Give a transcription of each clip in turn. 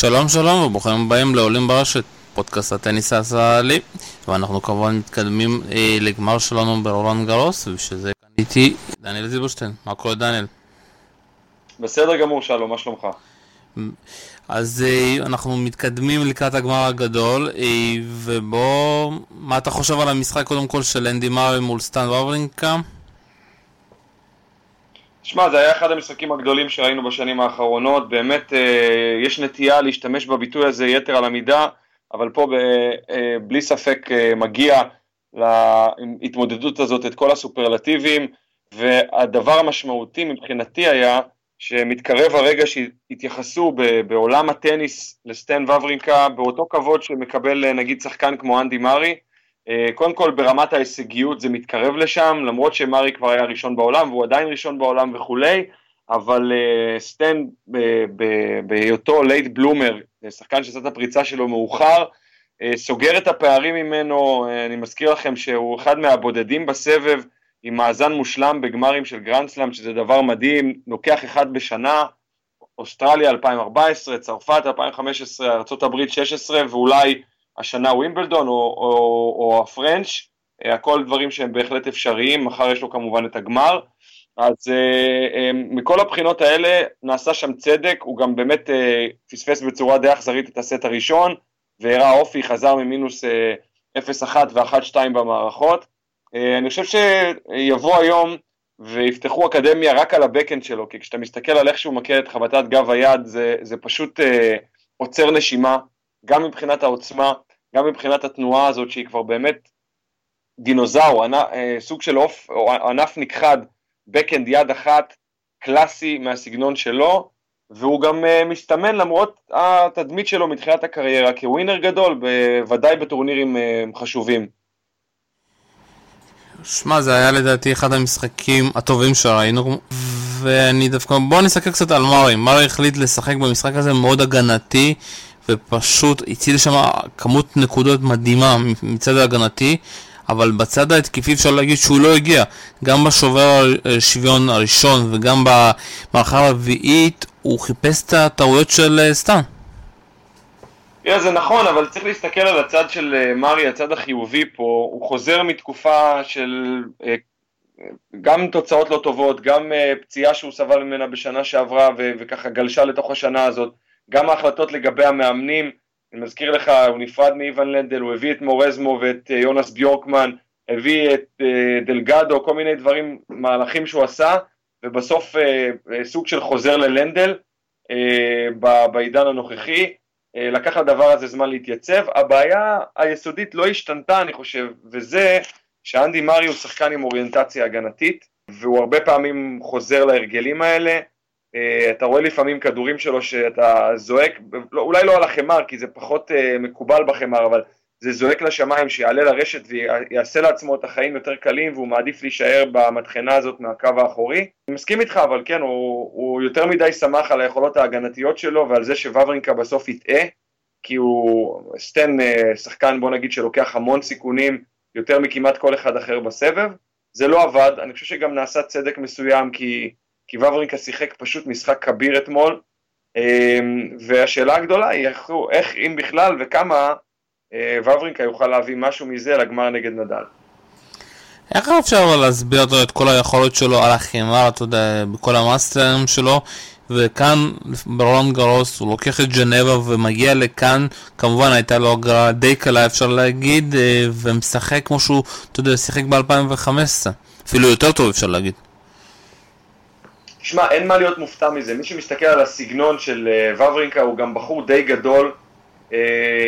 שלום שלום וברוכים הבאים לעולים ברשת, פודקאסט הטניס הישראלי ואנחנו כמובן מתקדמים אה, לגמר שלנו ברולנד גרוס ושזה כאן איתי דניאל זילברשטיין, מה קורה דניאל? בסדר גמור שלום, מה שלומך? אז אה, אנחנו מתקדמים לקראת הגמר הגדול אה, ובוא, מה אתה חושב על המשחק קודם כל של אנדי מארי מול סטן וברינקה? שמע, זה היה אחד המשחקים הגדולים שראינו בשנים האחרונות, באמת אה, יש נטייה להשתמש בביטוי הזה יתר על המידה, אבל פה ב, אה, בלי ספק אה, מגיע להתמודדות הזאת את כל הסופרלטיבים, והדבר המשמעותי מבחינתי היה שמתקרב הרגע שהתייחסו בעולם הטניס לסטן וברינקה באותו כבוד שמקבל נגיד שחקן כמו אנדי מארי, אה, קודם כל ברמת ההישגיות זה מתקרב לשם, למרות שמרי כבר היה ראשון בעולם והוא עדיין ראשון בעולם וכולי, אבל uh, סטן בהיותו late bloomer, שחקן שעשה את הפריצה שלו מאוחר, סוגר את הפערים ממנו, אני מזכיר לכם שהוא אחד מהבודדים בסבב עם מאזן מושלם בגמרים של גרנדסלאם, שזה דבר מדהים, לוקח אחד בשנה, אוסטרליה 2014, צרפת 2015, ארה"ב 16 ואולי השנה ווימבלדון או, או, או ה French, אה, הכל דברים שהם בהחלט אפשריים, מחר יש לו כמובן את הגמר. אז uh, uh, מכל הבחינות האלה נעשה שם צדק, הוא גם באמת פספס בצורה די אכזרית את הסט הראשון, והראה אופי, חזר ממינוס uh, 0-1 ו-1-2 במערכות. אני חושב שיבוא היום ויפתחו אקדמיה רק על הבקאנד שלו, כי כשאתה מסתכל על איך שהוא מכיר את חבטת גב היד, זה, זה פשוט uh, עוצר נשימה, גם מבחינת העוצמה, גם מבחינת התנועה הזאת שהיא כבר באמת דינוזאור. אה, סוג של עוף, או ענף נכחד, בקאנד יד אחת, קלאסי מהסגנון שלו, והוא גם uh, מסתמן למרות התדמית שלו מתחילת הקריירה כווינר גדול, בוודאי בטורנירים uh, חשובים. שמע, זה היה לדעתי אחד המשחקים הטובים שראינו, ואני דווקא, בוא נסתכל קצת על מארי. מארי החליט לשחק במשחק הזה מאוד הגנתי, ופשוט הציל שם כמות נקודות מדהימה מצד ההגנתי, אבל בצד ההתקפי אפשר להגיד שהוא לא הגיע. גם בשובר השוויון הראשון וגם במערכה הרביעית הוא חיפש את הטעויות של אה, סטן. תראה, זה נכון, אבל צריך להסתכל על הצד של אה, מרי, הצד החיובי פה, הוא חוזר מתקופה של אה, גם תוצאות לא טובות, גם פציעה שהוא סבל ממנה בשנה שעברה וככה גלשה לתוך השנה הזאת. גם ההחלטות לגבי המאמנים, אני מזכיר לך, הוא נפרד מאיוון לנדל, הוא הביא את מורזמו ואת אה, יונס ביורקמן, הביא את אה, דלגדו, כל מיני דברים, מהלכים שהוא עשה, ובסוף אה, סוג של חוזר ללנדל בעידן הנוכחי. לקח לדבר הזה זמן להתייצב. הבעיה היסודית לא השתנתה, אני חושב, וזה שאנדי מרי הוא שחקן עם אוריינטציה הגנתית, והוא הרבה פעמים חוזר להרגלים האלה. אה, אתה רואה לפעמים כדורים שלו שאתה זועק, לא, אולי לא על החמר כי זה פחות uh, מקובל בחמר, אבל זה זועק לשמיים שיעלה לרשת ויעשה לעצמו את החיים יותר קלים והוא מעדיף להישאר במטחנה הזאת מהקו האחורי. אני מסכים איתך, אבל כן, הוא, הוא יותר מדי שמח על היכולות ההגנתיות שלו ועל זה שוורינקה בסוף יטעה, כי הוא סטן אה, שחקן בוא נגיד שלוקח המון סיכונים יותר מכמעט כל אחד אחר בסבב. זה לא עבד, אני חושב שגם נעשה צדק מסוים כי כי וברינקה שיחק פשוט משחק כביר אתמול, אמ, והשאלה הגדולה היא איך, איך אם בכלל וכמה אה, וברינקה יוכל להביא משהו מזה לגמר נגד נדל. איך אפשר להסביר אותו את כל היכולות שלו על החימר, אתה יודע, בכל המאסטרים שלו, וכאן ברון גרוס הוא לוקח את ג'נבה ומגיע לכאן, כמובן הייתה לו הגרלה די קלה אפשר להגיד, אה, ומשחק כמו שהוא, אתה יודע, שיחק ב-2015, אפילו יותר טוב אפשר להגיד. תשמע, אין מה להיות מופתע מזה. מי שמסתכל על הסגנון של uh, וברינקה הוא גם בחור די גדול, uh,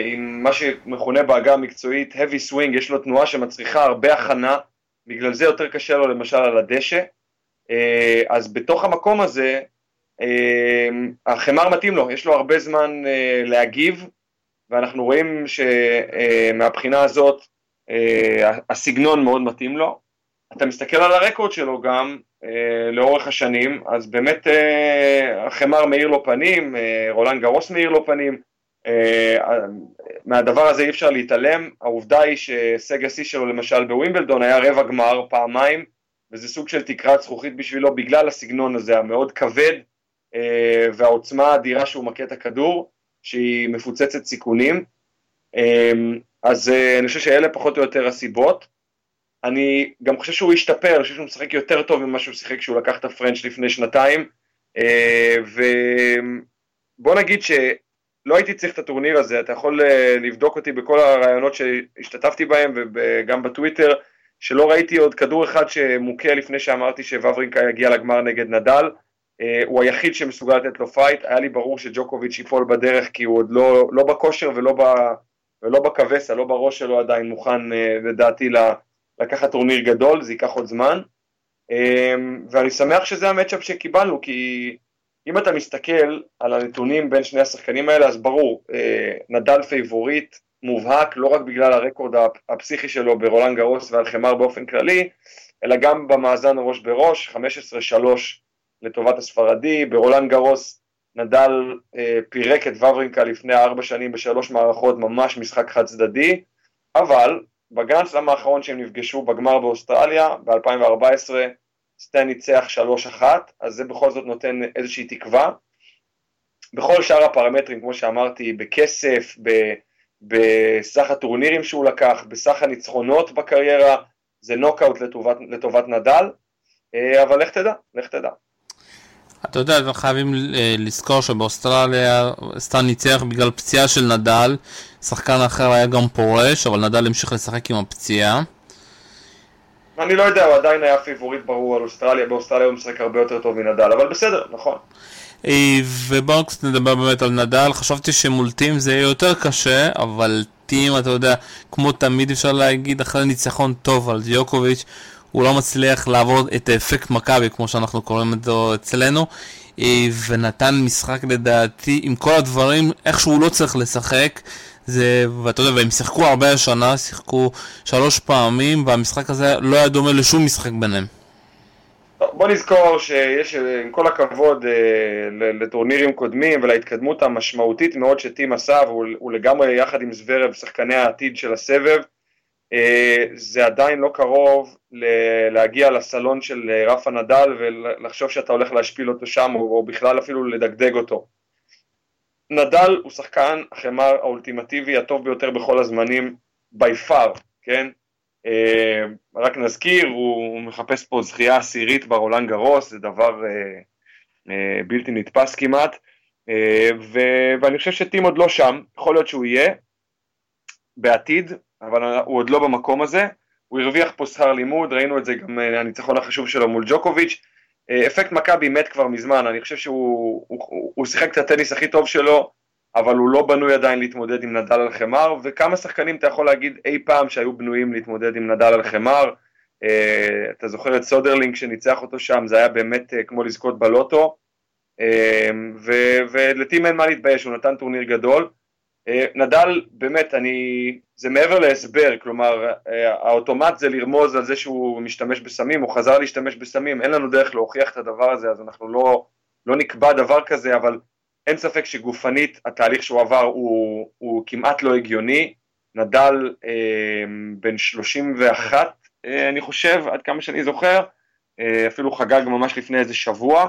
עם מה שמכונה בעגה המקצועית heavy swing, יש לו תנועה שמצריכה הרבה הכנה, בגלל זה יותר קשה לו למשל על הדשא. Uh, אז בתוך המקום הזה, החמר מתאים לו, יש לו הרבה זמן להגיב, ואנחנו רואים שמהבחינה הזאת הסגנון מאוד מתאים לו. אתה מסתכל על הרקורד שלו גם, אה, לאורך השנים, אז באמת אה, החמר מאיר לו פנים, אה, רולנד גרוס מאיר לו פנים, אה, מהדבר הזה אי אפשר להתעלם, העובדה היא שהישג השיא שלו למשל בווימבלדון היה רבע גמר פעמיים, וזה סוג של תקרת זכוכית בשבילו בגלל הסגנון הזה המאוד כבד אה, והעוצמה האדירה שהוא מכה את הכדור, שהיא מפוצצת סיכונים. אז אני חושב שאלה פחות או יותר הסיבות. אני גם חושב שהוא השתפר, אני חושב שהוא משחק יותר טוב ממה שהוא שיחק כשהוא לקח את הפרנץ' לפני שנתיים. ובוא נגיד שלא הייתי צריך את הטורניר הזה, אתה יכול לבדוק אותי בכל הרעיונות שהשתתפתי בהם וגם בטוויטר. שלא ראיתי עוד כדור אחד שמוכה לפני שאמרתי שוורינקה יגיע לגמר נגד נדל. הוא היחיד שמסוגל לתת לו fight, היה לי ברור שג'וקוביץ' ייפול בדרך כי הוא עוד לא, לא בכושר ולא, ב, ולא בכבסה, לא בראש שלו עדיין מוכן לדעתי לקחת טורניר גדול, זה ייקח עוד זמן. אממ, ואני שמח שזה ה match-up שקיבלנו, כי אם אתה מסתכל על הנתונים בין שני השחקנים האלה, אז ברור, אה, נדל favorite, מובהק לא רק בגלל ה record הפסיכי שלו ברולנד גרוס ועל חמר באופן כללי, אלא גם במאזן ראש בראש, 15-3 לטובת הספרדי, ברולנד גרוס נדל אה, פירק את וברינקה לפני ארבע שנים בשלוש מערכות, ממש משחק חד צדדי, אבל בגרנדסלאם האחרון שהם נפגשו בגמר באוסטרליה ב-2014, סטן ניצח 3-1, אז זה בכל זאת נותן איזושהי תקווה. בכל שאר הפרמטרים, כמו שאמרתי, בכסף, ב... בסך הטורנירים שהוא לקח, בסך הניצחונות בקריירה, זה נוקאוט לטובת, לטובת נדל, אה, אבל לך תדע, לך תדע. אתה יודע, אתם חייבים אה, לזכור שבאוסטרליה סטן ניצח בגלל פציעה של נדל, שחקן אחר היה גם פורש, אבל נדל המשיך לשחק עם הפציעה. אני לא יודע, הוא עדיין היה פיבוריט ברור על אוסטרליה, באוסטרליה הוא משחק הרבה יותר טוב מנדל, אבל בסדר, נכון. אה, ובואו קצת נדבר באמת על נדל, חשבתי שמול טים זה יהיה יותר קשה, אבל טים, אתה יודע, כמו תמיד אפשר להגיד, אחרי ניצחון טוב על דיוקוביץ', הוא לא מצליח לעבור את האפקט מכבי, כמו שאנחנו קוראים זה אצלנו, אה, ונתן משחק לדעתי, עם כל הדברים, איך שהוא לא צריך לשחק, זה, ואתה יודע, והם שיחקו הרבה השנה, שיחקו שלוש פעמים, והמשחק הזה לא היה דומה לשום משחק ביניהם. בוא נזכור שיש, עם כל הכבוד אה, לטורנירים קודמים ולהתקדמות המשמעותית מאוד שטים עשה, והוא לגמרי יחד עם זוורב שחקני העתיד של הסבב, זה עדיין לא קרוב להגיע לסלון של אה, רפה נדל ולחשוב שאתה הולך להשפיל אותו שם או בכלל אפילו לדגדג אותו. נדל הוא שחקן החמר האולטימטיבי הטוב ביותר בכל הזמנים, by far, כן? אה, רק נזכיר, הוא מחפש פה זכייה עשירית ברולנד גרוס, זה דבר אה, אה, בלתי נתפס כמעט, ואני חושב שטים עוד לא שם, יכול להיות שהוא יהיה בעתיד, אבל הוא עוד לא במקום הזה, הוא הרוויח פה שכר לימוד, ראינו את זה גם הניצחון החשוב שלו מול ג'וקוביץ', אפקט מכבי מת כבר מזמן, אני חושב שהוא הוא, הוא שיחק את הטניס הכי טוב שלו, אבל הוא לא בנוי עדיין להתמודד עם נדל על חמר, וכמה שחקנים אתה יכול להגיד אי פעם שהיו בנויים להתמודד עם נדל על חמר, אה, אתה זוכר את סודרלינג שניצח אותו שם, זה היה באמת כמו לזכות בלוטו, ולטים אין מה להתבייש, הוא נתן טורניר גדול. Uh, נדל, באמת, אני, זה מעבר להסבר, כלומר, uh, האוטומט זה לרמוז על זה שהוא משתמש בסמים, הוא חזר להשתמש בסמים, אין לנו דרך להוכיח את הדבר הזה, אז אנחנו לא, לא נקבע דבר כזה, אבל אין ספק שגופנית התהליך שהוא עבר הוא, הוא כמעט לא הגיוני, נדל אה, בן 31 אה, אני חושב, עד כמה שאני זוכר, אה, אפילו חגג ממש לפני איזה שבוע,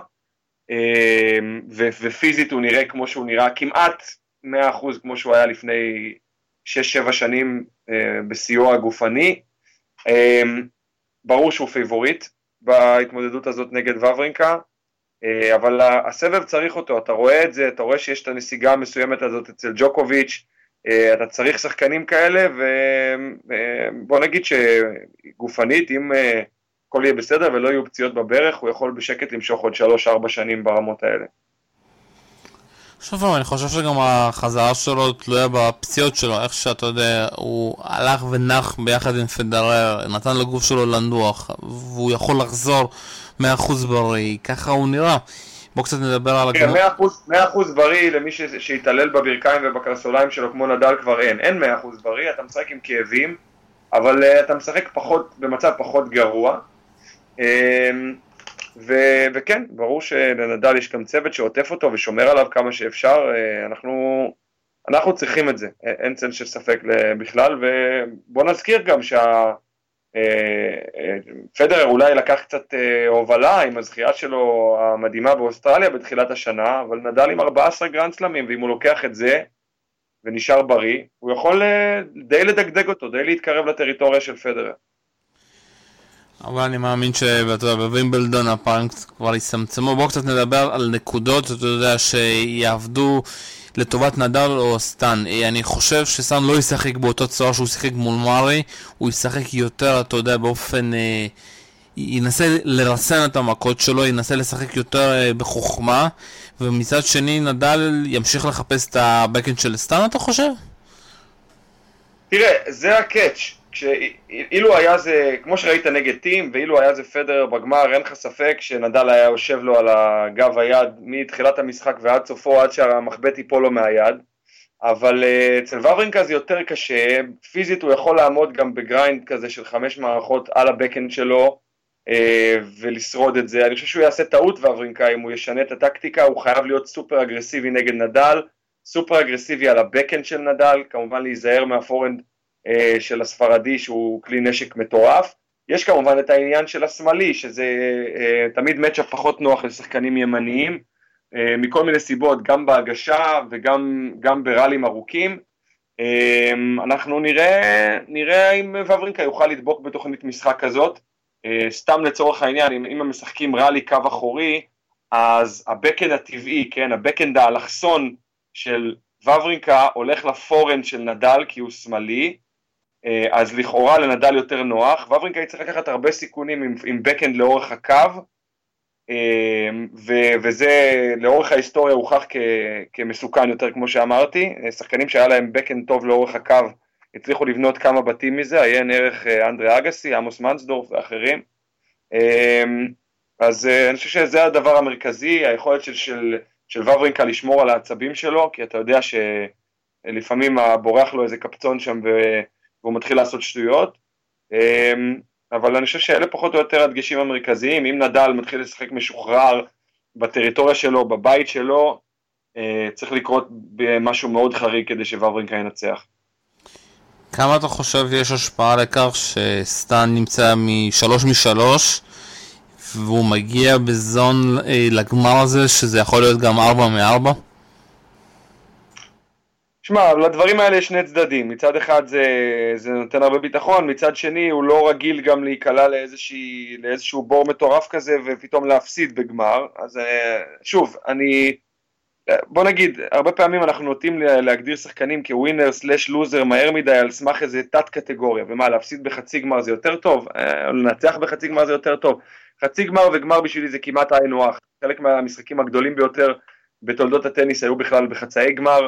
אה, ופיזית הוא נראה כמו שהוא נראה כמעט 100% כמו שהוא היה לפני 6-7 שנים אה, בסיוע הגופני. אה, ברור שהוא favorite בהתמודדות הזאת נגד וברינקה, אה, אבל הסבב צריך אותו, אתה רואה את זה, אתה רואה שיש את הנסיגה המסוימת הזאת אצל ג'וקוביץ', אתה צריך שחקנים כאלה, ובוא נגיד שגופנית, אם הכל יהיה בסדר ולא יהיו פציעות בברך, הוא יכול בשקט למשוך עוד 3-4 שנים ברמות האלה. שוב פעם, אני חושב שגם החזרה שלו תלויה בפציעות שלו, איך שאתה יודע, הוא הלך ונח ביחד עם פדרר, נתן לגוף שלו לנוח, והוא יכול לחזור 100% בריא, ככה הוא נראה. בואו קצת נדבר על הגמר. כן, 100% בריא למי שהתעלל בברכיים ובקרסוליים שלו כמו נדל כבר אין. אין 100% בריא, אתה משחק עם כאבים, אבל אה, אתה משחק פחות, במצב פחות גרוע. אה, ו- וכן, ברור שלנדל יש גם צוות שעוטף אותו ושומר עליו כמה שאפשר, אה, אנחנו, אנחנו צריכים את זה, אין צל של ספק בכלל, ובוא נזכיר גם שה... פדרר אולי לקח קצת הובלה עם הזכייה שלו המדהימה באוסטרליה בתחילת השנה, אבל נדל עם 14 גרנד סלמים, ואם הוא לוקח את זה ונשאר בריא, הוא יכול די לדגדג אותו, די להתקרב לטריטוריה של פדרר. אבל אני מאמין שבווימבלדון הפעם כבר יצמצמו. בואו קצת נדבר על נקודות, אתה יודע, שיעבדו לטובת נדל או סטן. אני חושב שסטן לא ישחק באותו צורה שהוא שיחק מול מארי, הוא ישחק יותר, אתה יודע, באופן... אה, ינסה לרסן את המכות שלו, ינסה לשחק יותר אה, בחוכמה, ומצד שני נדל ימשיך לחפש את ה backhand של סטן, אתה חושב? תראה, זה ה catch. כשאילו היה זה, כמו שראית נגד טים, ואילו היה זה פדרר בגמר, אין לך ספק שנדל היה יושב לו על הגב היד מתחילת המשחק ועד סופו, עד שהמחבט ייפול לו מהיד. אבל אה, אצל וברינקה זה יותר קשה, פיזית הוא יכול לעמוד גם ב grind כזה של חמש מערכות על ה backhand שלו אה, ולשרוד את זה. אני חושב שהוא יעשה טעות וברינקה אם הוא ישנה את הטקטיקה, הוא חייב להיות סופר אגרסיבי נגד נדל, סופר אגרסיבי על ה backhand של נדל, כמובן להיזהר מה forehand של הספרדי שהוא כלי נשק מטורף. יש כמובן את העניין של השמאלי, שזה אה, תמיד match-up פחות נוח לשחקנים ימניים, אה, מכל מיני סיבות, גם בהגשה וגם בראלים ארוכים. אנחנו נראה, נראה אם וברינקה יוכל לדבוק בתוכנית משחק כזאת. סתם לצורך העניין, אם, אם הם משחקים rally קו אחורי, אז ה backhand הטבעי, כן, ה backhand האלכסון של וברינקה הולך ל forehand של נדל כי הוא שמאלי, אה, אז לכאורה לנדל יותר נוח, וברינקה יצטרך לקחת הרבה סיכונים עם, עם backhand לאורך הקו, אה, ו, וזה לאורך ההיסטוריה הוכח כ, כמסוכן יותר כמו שאמרתי, אה, שחקנים שהיה להם backhand טוב לאורך הקו הצליחו לבנות כמה בתים מזה, עיין ערך אנדרי אגסי, עמוס מנסדורף ואחרים, אז אני חושב שזה הדבר המרכזי, היכולת של, של, של וברינקה לשמור על העצבים שלו, כי אתה יודע שלפעמים בורח לו איזה קפצון שם ו... והוא מתחיל לעשות שטויות. אמ, אבל אני חושב שאלה פחות או יותר הדגשים המרכזיים, אם נדל מתחיל לשחק משוחרר בטריטוריה שלו, בבית שלו, אה, צריך לקרות משהו מאוד חריג כדי שוורברינקה ינצח. כמה אתה חושב יש השפעה לכך שסטן נמצא משלוש משלוש והוא מגיע בזון אה, לגמר הזה שזה יכול להיות גם ארבע מארבע? שמע, לדברים האלה יש שני צדדים, מצד אחד זה, זה נותן הרבה ביטחון, מצד שני הוא לא רגיל גם להיקלע לאיזשהו בור מטורף כזה ופתאום להפסיד בגמר, אז אה, שוב, אני, בוא נגיד, הרבה פעמים אנחנו נוטים להגדיר שחקנים כווינר סלאש לוזר מהר מדי על סמך איזה תת קטגוריה, ומה, להפסיד בחצי גמר זה יותר טוב? אה, או לנצח בחצי גמר זה יותר טוב? חצי גמר וגמר בשבילי זה כמעט היינו הך, חלק מהמשחקים הגדולים ביותר בתולדות הטניס היו בכלל בחצאי גמר, אה,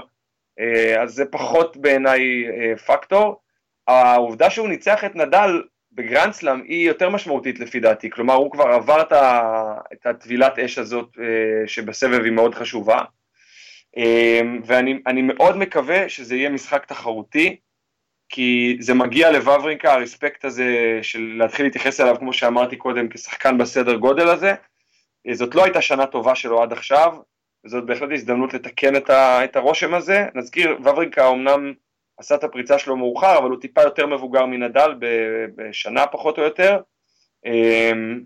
אז זה פחות בעיניי אה, פקטור. העובדה שהוא ניצח את נדל בגרנדסלאם היא יותר משמעותית לפי דעתי, כלומר הוא כבר עבר את הטבילת אש הזאת אה, שבסבב היא מאוד חשובה, ואני מאוד מקווה שזה יהיה משחק תחרותי, כי זה מגיע לוורינקה, הרספקט הזה של להתחיל להתייחס אליו, כמו שאמרתי קודם, כשחקן בסדר גודל הזה. זאת לא הייתה שנה טובה שלו עד עכשיו, וזאת בהחלט הזדמנות לתקן את, ה, את הרושם הזה. נזכיר, וברינקה אמנם עשה את הפריצה שלו מאוחר, אבל הוא טיפה יותר מבוגר מנדל בשנה פחות או יותר. אמ,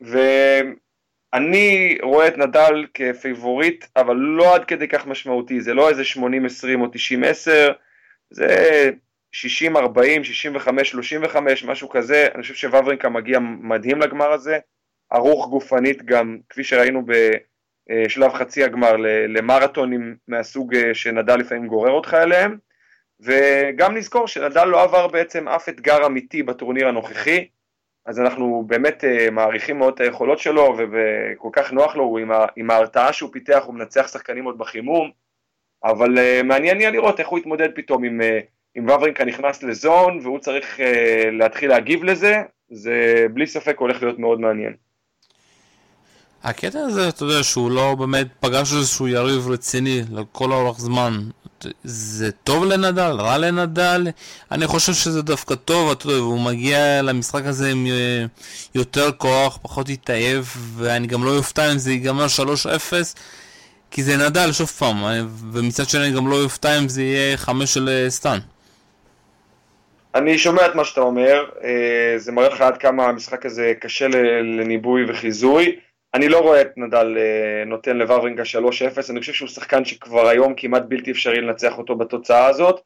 ואני רואה את נדל כפייבוריט, אבל לא עד כדי כך משמעותי, זה לא איזה 80-20 או 90-10, זה 60-40, 65-35, משהו כזה. אני חושב שוורינקה מגיע מדהים לגמר הזה, ערוך גופנית גם, כפי שראינו ב... אה, שלב חצי הגמר למרתונים מהסוג אה, שנדל לפעמים גורר אותך אליהם. וגם נזכור שנדל לא עבר בעצם אף אתגר אמיתי בטורניר הנוכחי. אז אנחנו באמת אה, מעריכים מאוד את היכולות שלו וכל כך נוח לו, עם, עם ההרתעה שהוא פיתח הוא מנצח שחקנים עוד בחימום. אבל מעניין יהיה לראות איך הוא יתמודד פתאום עם, עם וברינקה נכנס לזון והוא צריך להתחיל להגיב לזה, זה בלי ספק הולך להיות מאוד מעניין. הקטע הזה, אתה יודע, שהוא לא באמת פגש איזשהו יריב רציני לכל אורך זמן. זה טוב לנדל? רע לנדל? אני חושב שזה דווקא טוב, אתה יודע, והוא מגיע למשחק הזה עם אה, יותר כוח, פחות התעייף, ואני גם לא אופתע אם זה ייגמר 3-0, כי זה נדל, שוב פעם, ומצד שני גם לא אופתע אם זה יהיה 5 של אה, סטן. אני שומע את מה שאתה אומר, אה, זה מראה לך עד כמה המשחק הזה קשה לניבוי וחיזוי. אני לא רואה את נדל אה, נותן לוורינגה 3-0, אני חושב שהוא שחקן שכבר היום כמעט בלתי אפשרי לנצח אותו בתוצאה הזאת.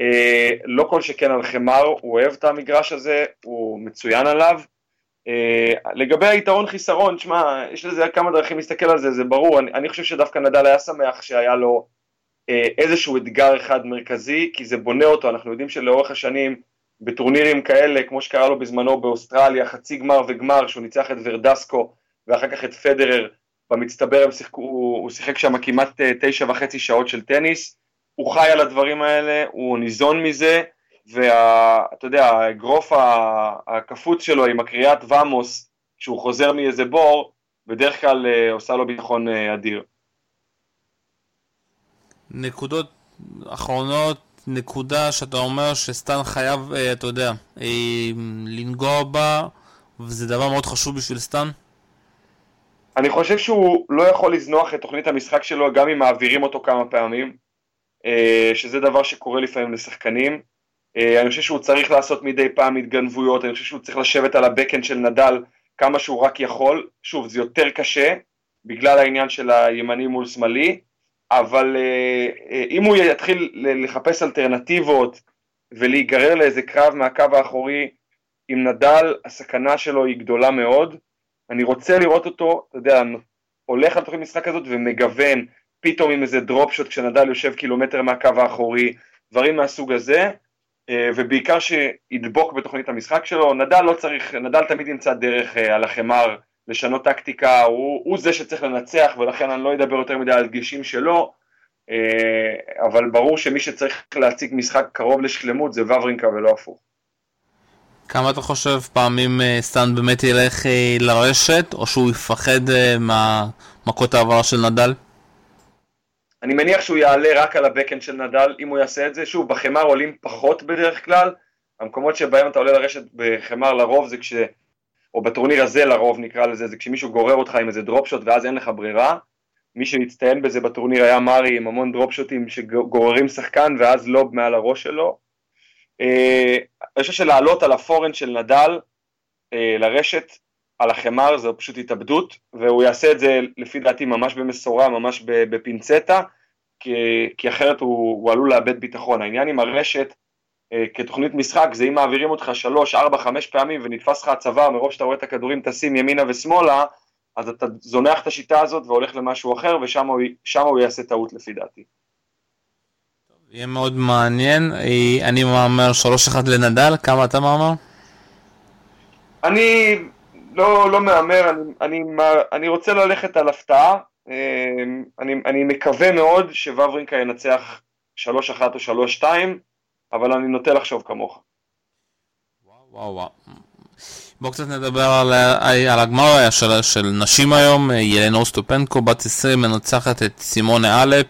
אה, לא כל שכן על חמר, הוא אוהב את המגרש הזה, הוא מצוין עליו. לגבי היתרון חיסרון, שמע, יש לזה כמה דרכים להסתכל על זה, זה ברור, אני, אני חושב שדווקא נדל היה שמח שהיה לו אה, איזשהו אתגר אחד מרכזי, כי זה בונה אותו, אנחנו יודעים שלאורך השנים בטורנירים כאלה, כמו שקרה לו בזמנו באוסטרליה, חצי גמר וגמר, שהוא ניצח את ורדסקו ואחר כך את פדרר, במצטבר שיחקו, הוא, הוא שיחק שם כמעט אה, תשע וחצי שעות של טניס, הוא חי על הדברים האלה, הוא ניזון מזה, ואתה יודע, האגרוף הקפוץ שלו עם הקריאת ואמוס, כשהוא חוזר מאיזה בור, בדרך כלל אה, עושה לו ביטחון אדיר. נקודות אחרונות, נקודה שאתה אומר שסטן חייב, אה, אתה יודע, אה, לנגוע בה, וזה דבר מאוד חשוב בשביל סטן? אני חושב שהוא לא יכול לזנוח את תוכנית המשחק שלו גם אם מעבירים אותו כמה פעמים, אה, שזה דבר שקורה לפעמים לשחקנים. אני חושב שהוא צריך לעשות מדי פעם התגנבויות, אני חושב שהוא צריך לשבת על הבקן של נדל כמה שהוא רק יכול. שוב, זה יותר קשה בגלל העניין של הימני מול שמאלי, אבל אה, אה, אם הוא יתחיל לחפש אלטרנטיבות ולהיגרר לאיזה קרב מהקו האחורי עם נדל, הסכנה שלו היא גדולה מאוד. אני רוצה לראות אותו, אתה יודע, הולך על תוכנית משחק הזאת ומגוון פתאום עם איזה דרופ שוט כשנדל יושב קילומטר מהקו האחורי, דברים מהסוג הזה, אה, ובעיקר שידבוק בתוכנית המשחק שלו. נדל לא צריך, נדל תמיד ימצא דרך על החמר לשנות טקטיקה, הוא, הוא זה שצריך לנצח ולכן אני לא אדבר יותר מדי על דגשים שלו, אה, אבל ברור שמי שצריך להציג משחק קרוב לשלמות זה וברינקה ולא הפוך. כמה אתה חושב פעמים אה, סטן באמת ילך אה, לרשת, או שהוא יפחד מהמכות העברה של נדל? אני מניח שהוא יעלה רק על הבקן של נדל, אם הוא יעשה את זה. שוב, בחמר עולים פחות בדרך כלל, המקומות שבהם אתה עולה לרשת בחמר לרוב זה כש... או בטורניר הזה לרוב נקרא לזה, זה כשמישהו גורר אותך עם איזה דרופשוט ואז אין לך ברירה. מי שהצטיין בזה בטורניר היה מארי עם המון דרופשוטים שגוררים שחקן ואז לוב מעל הראש שלו. אה, אני חושב שלעלות על הפורנד של נדל אה, לרשת על החמר זה פשוט התאבדות והוא יעשה את זה לפי דעתי ממש במשורה, ממש בפינצטה כי, כי אחרת הוא, הוא עלול לאבד ביטחון. העניין עם הרשת אה, כתוכנית משחק זה אם מעבירים אותך שלוש, ארבע, חמש פעמים ונתפס לך הצוואר מרוב שאתה רואה את הכדורים טסים ימינה ושמאלה, אז אתה זונח את השיטה הזאת והולך למשהו אחר ושם הוא, הוא יעשה טעות לפי דעתי. יהיה מאוד מעניין, אה, אני מהמר 3-1 לנדל, כמה אתה מהמר? אני לא, לא מהמר, אני, אני, אני רוצה ללכת על הפתעה, אה, אני, אני מקווה מאוד שוורינקה ינצח 3-1 או 3-2, אבל אני נוטה לחשוב כמוך. וואו וואו. בואו קצת נדבר על, על הגמר של, של נשים היום, ילנה אוסטופנקו, בת 20, מנצחת את סימונה אלפ.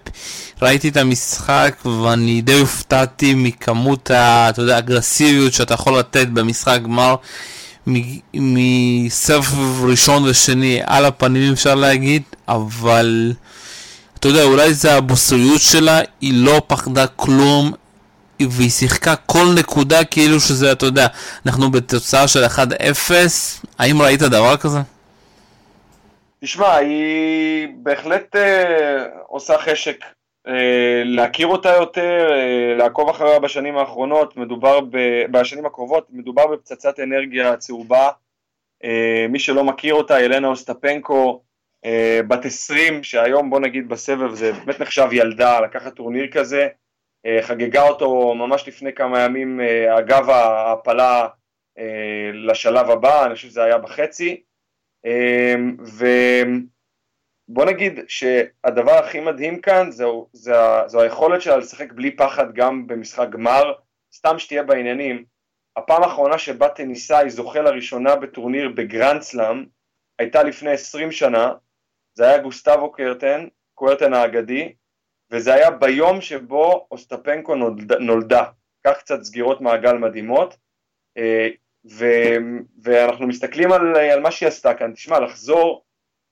ראיתי את המשחק ואני די הופתעתי מכמות האגרסיביות שאתה יכול לתת במשחק גמר. מסבב ראשון ושני על הפנים אפשר להגיד, אבל אתה יודע, אולי זה הבוסריות שלה, היא לא פחדה כלום, והיא שיחקה כל נקודה כאילו שזה, אתה יודע, אנחנו בתוצאה של 1-0, האם ראית דבר כזה? תשמע, היא בהחלט אה, עושה חשק אה, להכיר אותה יותר, אה, לעקוב אחריה בשנים האחרונות, מדובר ב, בשנים הקרובות, מדובר בפצצת אנרגיה צהובה. אה, מי שלא מכיר אותה, ילנה אוסטפנקו, אה, בת 20, שהיום בוא נגיד בסבב זה באמת נחשב ילדה, לקחת טורניר כזה. אה, חגגה אותו ממש לפני כמה ימים אה, אגב ההעפלה אה, לשלב הבא, אני חושב שזה היה בחצי, ובוא נגיד שהדבר הכי מדהים כאן זו, זו, זו היכולת שלה לשחק בלי פחד גם במשחק גמר, סתם שתהיה בעניינים, הפעם האחרונה שבה טניסאי זוכה לראשונה בטורניר בגרנד סלאם הייתה לפני 20 שנה, זה היה גוסטבו קרטן, קוורטן האגדי, וזה היה ביום שבו אוסטפנקו נולד, נולדה. כך קצת סגירות מעגל מדהימות, אה, ו, ואנחנו מסתכלים על, על מה שהיא עשתה כאן. תשמע, לחזור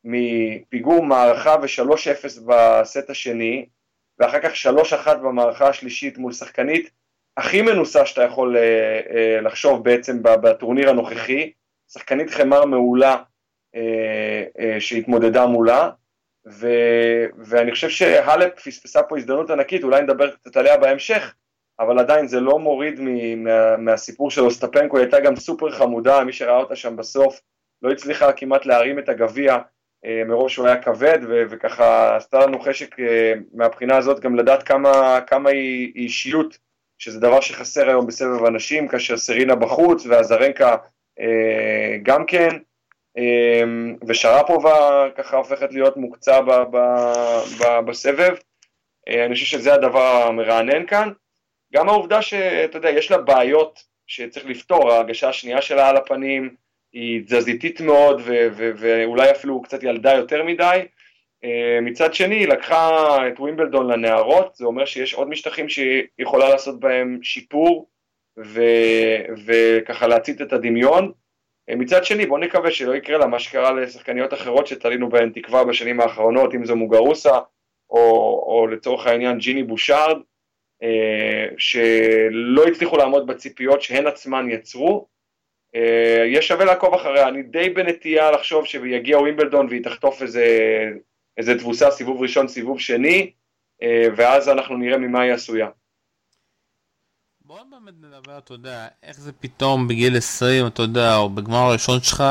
מפיגור מערכה ו-3-0 בסט השני, ואחר כך 3-1 במערכה השלישית מול שחקנית הכי מנוסה שאתה יכול לחשוב בעצם בטורניר הנוכחי, שחקנית חמר מעולה שהתמודדה מולה, ו, ואני חושב שהלפ פספסה פה הזדמנות ענקית, אולי נדבר קצת עליה בהמשך, אבל עדיין זה לא מוריד מה, מהסיפור של אוסטפנקו, היא הייתה גם סופר חמודה, מי שראה אותה שם בסוף לא הצליחה כמעט להרים את הגביע, אה, מראש הוא היה כבד, ו, וככה עשתה לנו חשק אה, מהבחינה הזאת גם לדעת כמה, כמה היא, אישיות, שזה דבר שחסר היום בסבב אנשים, כאשר סרינה בחוץ והזרנקה אה, גם כן. אמ, ושרפובה ככה הופכת להיות מוקצה ב, ב, ב, בסבב. אה, אני חושב שזה הדבר המרענן כאן. גם העובדה שאתה יודע, יש לה בעיות שצריך לפתור, ההגשה השנייה שלה על הפנים היא תזזיתית מאוד ו- ו- ואולי אפילו קצת ילדה יותר מדי. אה, מצד שני, היא לקחה את ווימבלדון לנערות, זה אומר שיש עוד משטחים שהיא יכולה לעשות בהם שיפור ו- וככה להצית את הדמיון. אה, מצד שני בוא נקווה שלא יקרה לה מה שקרה לשחקניות אחרות שתלינו בהן תקווה בשנים האחרונות, אם זו מוגרוסה או, או לצורך העניין ג'יני בושארד, אה, שלא הצליחו לעמוד בציפיות שהן עצמן יצרו. אה, יהיה שווה לעקוב אחריה, אני די בנטייה לחשוב שיגיע ווימבלדון והיא תחטוף איזה, איזה תבוסה סיבוב ראשון, סיבוב שני, ואז אנחנו נראה ממה היא עשויה. בוא באמת נדבר, אתה יודע, איך זה פתאום בגיל 20, אתה יודע, או בגמר הראשון שלך,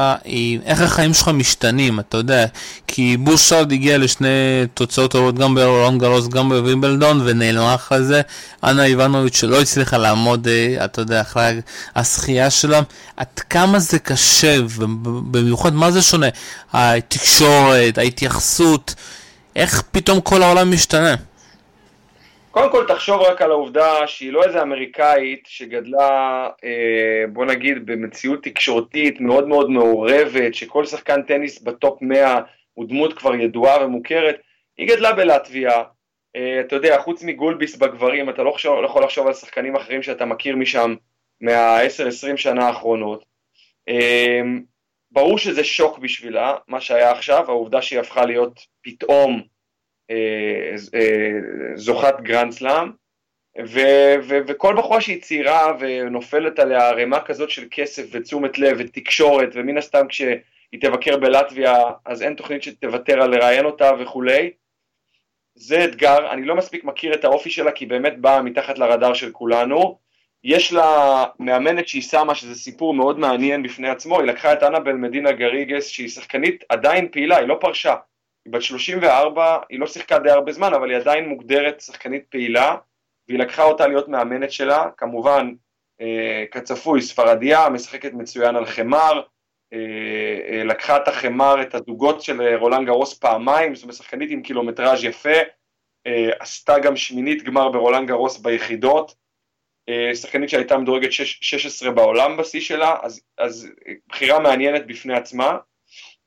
איך החיים שלך משתנים, אתה יודע, כי בושרד הגיע לשני תוצאות טובות גם ברולון גרוס, גם בווימבלדון, ונעלמה אחרי זה, אנה איבנוביץ' שלא הצליחה לעמוד, אה, אתה יודע, אחרי השחייה שלה, עד כמה זה קשה, ובמיוחד מה זה שונה, התקשורת, ההתייחסות, איך פתאום כל העולם משתנה. קודם כל תחשוב רק על העובדה שהיא לא איזה אמריקאית שגדלה, אה, בוא נגיד, במציאות תקשורתית מאוד מאוד מעורבת, שכל שחקן טניס בטופ 100 הוא דמות כבר ידועה ומוכרת, היא גדלה בלטביה, אה, אתה יודע, חוץ מגולביס בגברים, אתה לא, חשוב, לא יכול לחשוב על שחקנים אחרים שאתה מכיר משם מה-10-20 שנה האחרונות. אה, ברור שזה שוק בשבילה, מה שהיה עכשיו, העובדה שהיא הפכה להיות פתאום זוכת גרנד סלאם, וכל בחורה שהיא צעירה ונופלת עליה ערימה כזאת של כסף ותשומת לב ותקשורת, ומן הסתם כשהיא תבקר בלטביה אז אין תוכנית שתוותר על לראיין אותה וכולי. זה אתגר, אני לא מספיק מכיר את האופי שלה כי באמת באה מתחת לרדאר של כולנו. יש לה מאמנת שהיא שמה, שזה סיפור מאוד מעניין בפני עצמו, היא לקחה את אנבל מדינה גריגס שהיא שחקנית עדיין פעילה, היא לא פרשה. בת 34, היא לא שיחקה די הרבה זמן, אבל היא עדיין מוגדרת שחקנית פעילה, והיא לקחה אותה להיות מאמנת שלה, כמובן, אה, כצפוי, ספרדיה, משחקת מצוין על חמר, אה, אה, לקחה את החמר, את הדוגות של רולנד גרוס פעמיים, זאת אומרת, שחקנית עם קילומטראז' יפה, אה, עשתה גם שמינית גמר ברולנד גרוס ביחידות, אה, שחקנית שהייתה מדורגת 16 בעולם בשיא שלה, אז, אז בחירה מעניינת בפני עצמה.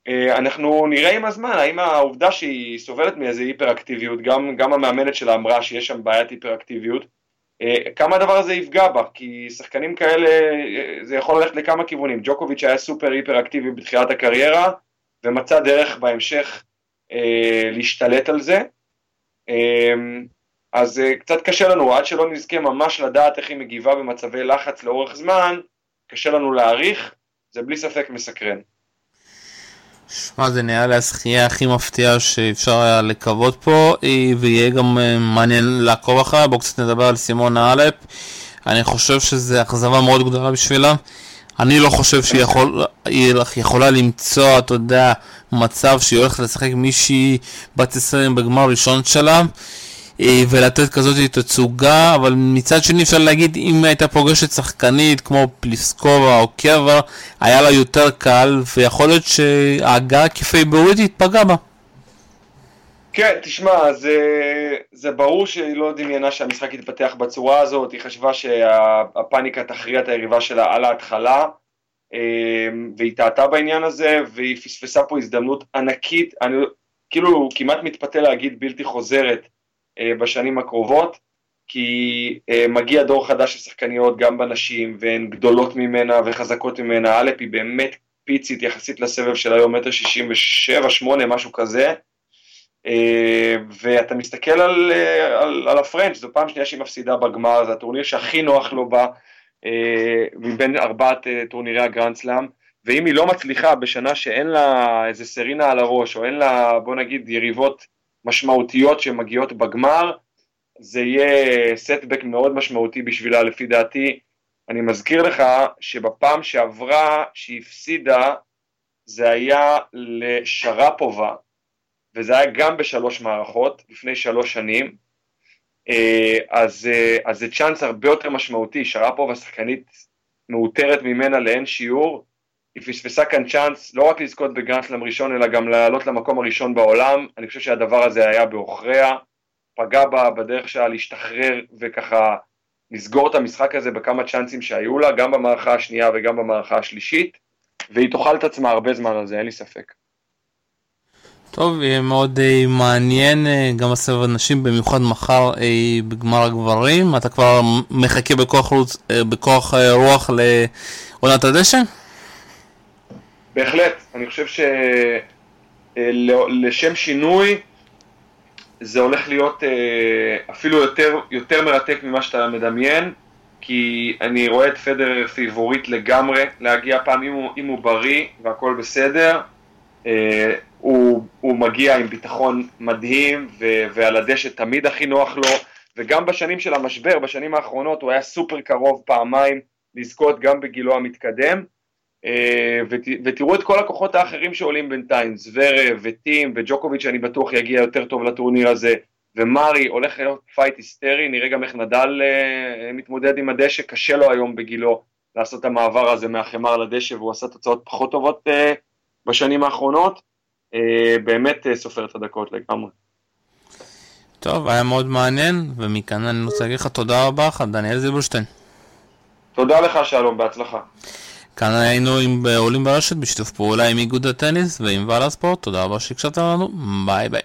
אה, אנחנו נראה עם הזמן האם העובדה שהיא סובלת מאיזה היפראקטיביות, גם, גם המאמנת שלה אמרה שיש שם בעיית היפראקטיביות, אה, כמה הדבר הזה יפגע בה, כי שחקנים כאלה, אה, זה יכול ללכת לכמה כיוונים, ג'וקוביץ' היה סופר היפראקטיבי בתחילת הקריירה, ומצא דרך בהמשך אה, להשתלט על זה, אה, אז אה, קצת קשה לנו, עד שלא נזכה ממש לדעת איך היא מגיבה במצבי לחץ לאורך זמן, קשה לנו להעריך, זה בלי ספק מסקרן. שמע, זה נראה לי השחייה הכי מפתיעה שאפשר היה לקוות פה, ויהיה גם אה, מעניין לעקוב אחריה. בואו קצת נדבר על סימונה אלפ. אני חושב שזו אכזבה מאוד גדולה בשבילה. אני לא חושב שהיא יכול, יכולה למצוא, אתה יודע, מצב שהיא הולכת לשחק מישהי בת 20 בגמר ראשון שלה. אה, ולתת כזאת תצוגה, אבל מצד שני אפשר להגיד אם הייתה פוגשת שחקנית כמו פליסקובה או קבר, היה לה יותר קל, ויכול להיות שההגעה כפייבוריטית פגעה בה. כן, תשמע, זה, זה ברור שהיא לא דמיינה שהמשחק יתפתח בצורה הזאת, היא חשבה שהפאניקה תכריע את היריבה שלה על ההתחלה, אה, והיא טעתה בעניין הזה, והיא פספסה פה הזדמנות ענקית, אני כאילו כמעט מתפתה להגיד בלתי חוזרת, בשנים הקרובות, כי אה, מגיע דור חדש של שחקניות גם בנשים, והן גדולות ממנה וחזקות ממנה, אלפ היא באמת פיצית יחסית לסבב של היום, מטר שישים ושבע, שמונה, משהו כזה, ואתה מסתכל על, על, על הפרנץ', זו פעם שנייה שהיא מפסידה בגמר, זה הטורניר שהכי נוח לו בה מבין ארבעת טורנירי הגרנד סלאם, ואם היא לא מצליחה בשנה שאין לה איזה סרינה על הראש, או אין לה בוא נגיד יריבות משמעותיות שמגיעות בגמר, זה יהיה סטבק מאוד משמעותי בשבילה לפי דעתי. אני מזכיר לך שבפעם שעברה שהיא הפסידה זה היה לשרפובה, וזה היה גם בשלוש מערכות, לפני שלוש שנים, אה, אז, אה, אז זה צ'אנס הרבה יותר משמעותי, שרפובה שחקנית מאותרת ממנה לאין שיעור, היא פספסה כאן צ'אנס לא רק לזכות בגרנדסלאם ראשון אלא גם לעלות למקום הראשון בעולם, אני חושב שהדבר הזה היה בעוכריה, פגע בה בדרך שלה להשתחרר וככה לסגור את המשחק הזה בכמה צ'אנסים שהיו לה, גם במערכה השנייה וגם במערכה השלישית, והיא תאכל את עצמה הרבה זמן על זה, אין לי ספק. טוב, יהיה מאוד אה, מעניין אה, גם הסבב הנשים, במיוחד מחר אה, בגמר הגברים. אתה כבר מחכה בכוח, אה, בכוח אה, רוח לעונת הדשא? בהחלט, אני חושב שלשם אה, שינוי זה הולך להיות אה, אפילו יותר, יותר מרתק ממה שאתה מדמיין, כי אני רואה את פדר פיבוריט לגמרי להגיע פעם, אם הוא, אם הוא בריא והכל בסדר, אה, הוא, הוא מגיע עם ביטחון מדהים ו, ועל הדשא תמיד הכי נוח לו, וגם בשנים של המשבר, בשנים האחרונות הוא היה סופר קרוב פעמיים לזכות גם בגילו המתקדם. אה, ותראו את כל הכוחות האחרים שעולים בינתיים, זוורב וטים וג'וקוביץ' שאני בטוח יגיע יותר טוב לטורניר הזה, ומרי הולך להיות fight היסטרי, נראה גם איך נדל אה, מתמודד עם הדשא, קשה לו היום בגילו לעשות את המעבר הזה מהחמר לדשא והוא עשה תוצאות פחות טובות אה, בשנים האחרונות, באמת סופר את הדקות לגמרי. טוב, היה מאוד מעניין, ומכאן אני רוצה להגיד לך תודה רבה לך, דניאל זילברשטיין. תודה לך שלום, בהצלחה. כאן היינו עם עולים ברשת בשיתוף פעולה עם איגוד הטניס ועם וואלה ספורט, תודה רבה שהקשבת לנו, ביי ביי.